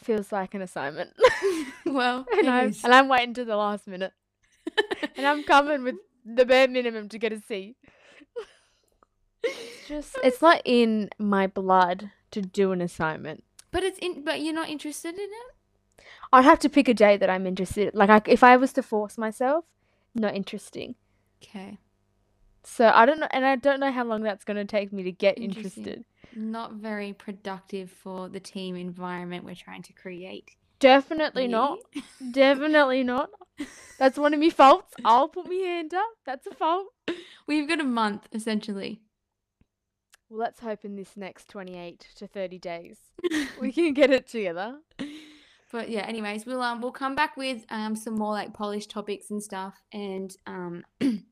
feels like an assignment. (laughs) (laughs) Well, and, I'm, and I'm waiting to the last minute. (laughs) And I'm coming with the bare minimum to get a C. It's just, it's not in my blood to do an assignment. but it's in. But you're not interested in it. I'd have to pick a day that I'm interested. Like, I, if I was to force myself, not interesting. Okay. So I don't know, and I don't know how long that's going to take me to get interested. Not very productive for the team environment we're trying to create. Definitely not. (laughs) Definitely not. That's one of my faults. I'll put my hand up. That's a fault. We've got a month essentially. Well, let's hope in this next 28 to 30 days we (laughs) can get it together. But yeah, anyways, we'll um we'll come back with um some more like polished topics and stuff and um (clears throat)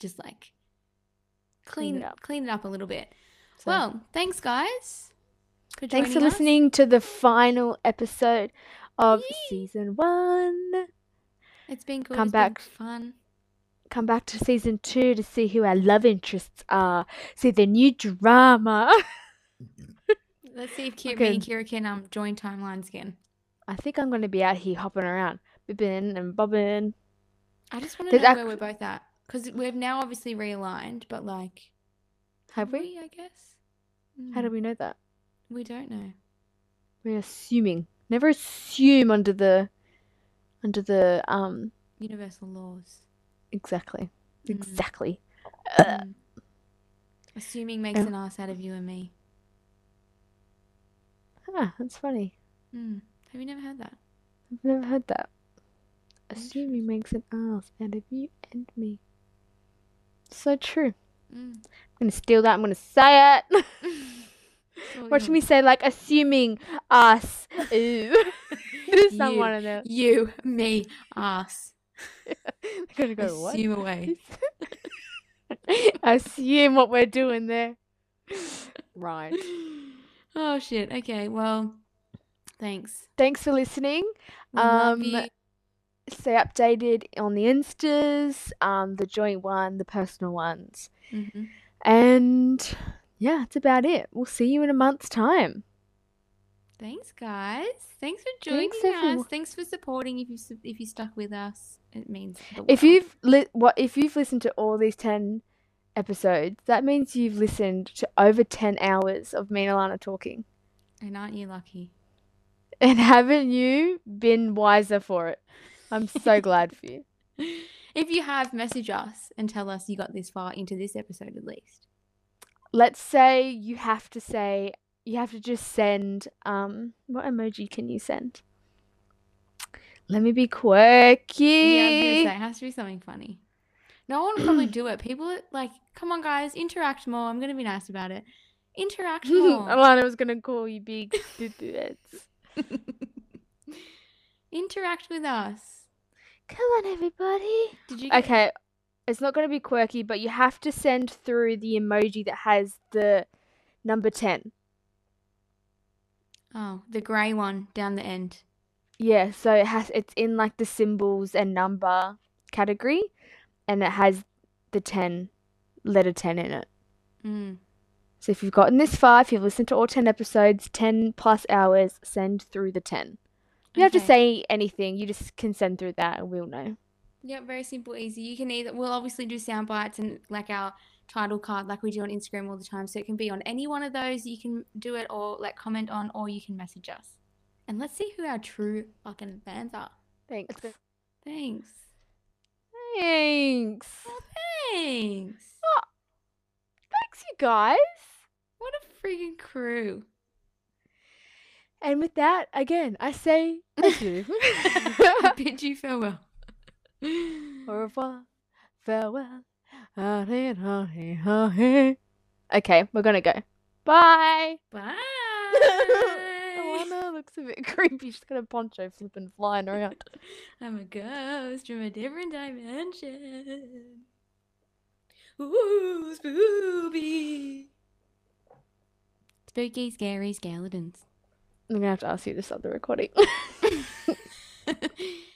just like clean it up. clean it up a little bit. So, Well, thanks guys. For thanks for us. listening to the final episode of Yee. season one. It's been good. Come it's back. fun. Come back to season two to see who our love interests are. See the new drama. (laughs) Let's see if Kirra, Okay. me and Kirra can um join timelines again. I think I'm going to be out here hopping around, bibbing and bobbing. I just want to There's know ac- where we're both at because we've now obviously realigned, but like, Have we? I guess. How do Mm, we know that? we don't know. We're assuming. Never assume under the under the um Universal laws. exactly. Mm, Exactly. mm. Assuming makes Um, an ass out of you and me. Ah, that's funny. Mm. Have you never heard that? I've never heard that. Assuming makes an ass out of you and me. So true. Mm. I'm gonna steal that. I'm gonna say it. (laughs) Watch me say like assuming us. (laughs) Ooh. (laughs) There's You. someone in there. You, me, us. They're gonna go what? Assume away. Assume what we're doing there. Right. Oh shit. Okay. Well, thanks. Thanks for listening. We Um, you. Stay updated on the instas, um, the joint one, the personal ones. Mhm. And yeah, that's about it. We'll see you in a month's time. Thanks, guys. Thanks for joining Thanks, us. everyone. Thanks for supporting. If you if you stuck with us, it means If you've li- what if you've listened to all these 10 episodes, that means you've listened to over 10 hours of me and Alanah talking. and aren't you lucky? And haven't you been wiser for it? I'm so glad for you. (laughs) If you have, message us and tell us you got this far into this episode at least. Let's say you have to say you have to just send um what emoji can you send? Let me be quirky. Yeah, I was gonna say it has to be something funny. No one will probably do it. People like, come on, guys, interact more. I'm gonna be nice about it. Interact (laughs) more. Alanah was gonna call you big (laughs) bits. Interact with us. Come on, everybody. Did you? Get- Okay, it's not going to be quirky, but you have to send through the emoji that has the number 10. Oh, the grey one down the end. Yeah, so it has it's in like the symbols and number category and it has the 10 letter 10 in it. Mm. So if you've gotten this far, if you've listened to all 10 episodes, 10 plus hours, send through the 10. You don't have to say anything, you just can send through that and we'll know. Yep, very simple, easy. You can either we'll obviously do sound bites and like our title card like we do on Instagram all the time. So it can be on any one of those. You can do it or like comment on or you can message us. And let's see who our true fucking fans are. Thanks. Thanks. Thanks. Oh, thanks. Oh, thanks, you guys. What a freaking crew. And with that, again, I say adieu. I (laughs) (laughs) bid you farewell. Au revoir. Farewell. Okay, we're gonna go. Bye. Bye. (laughs) Oh, Alanah looks a bit creepy. She's got a poncho flipping flying around. I'm a ghost from a different dimension. Ooh, spooky. Spooky, scary skeletons. I'm gonna have to ask you to stop the recording. (laughs) (laughs)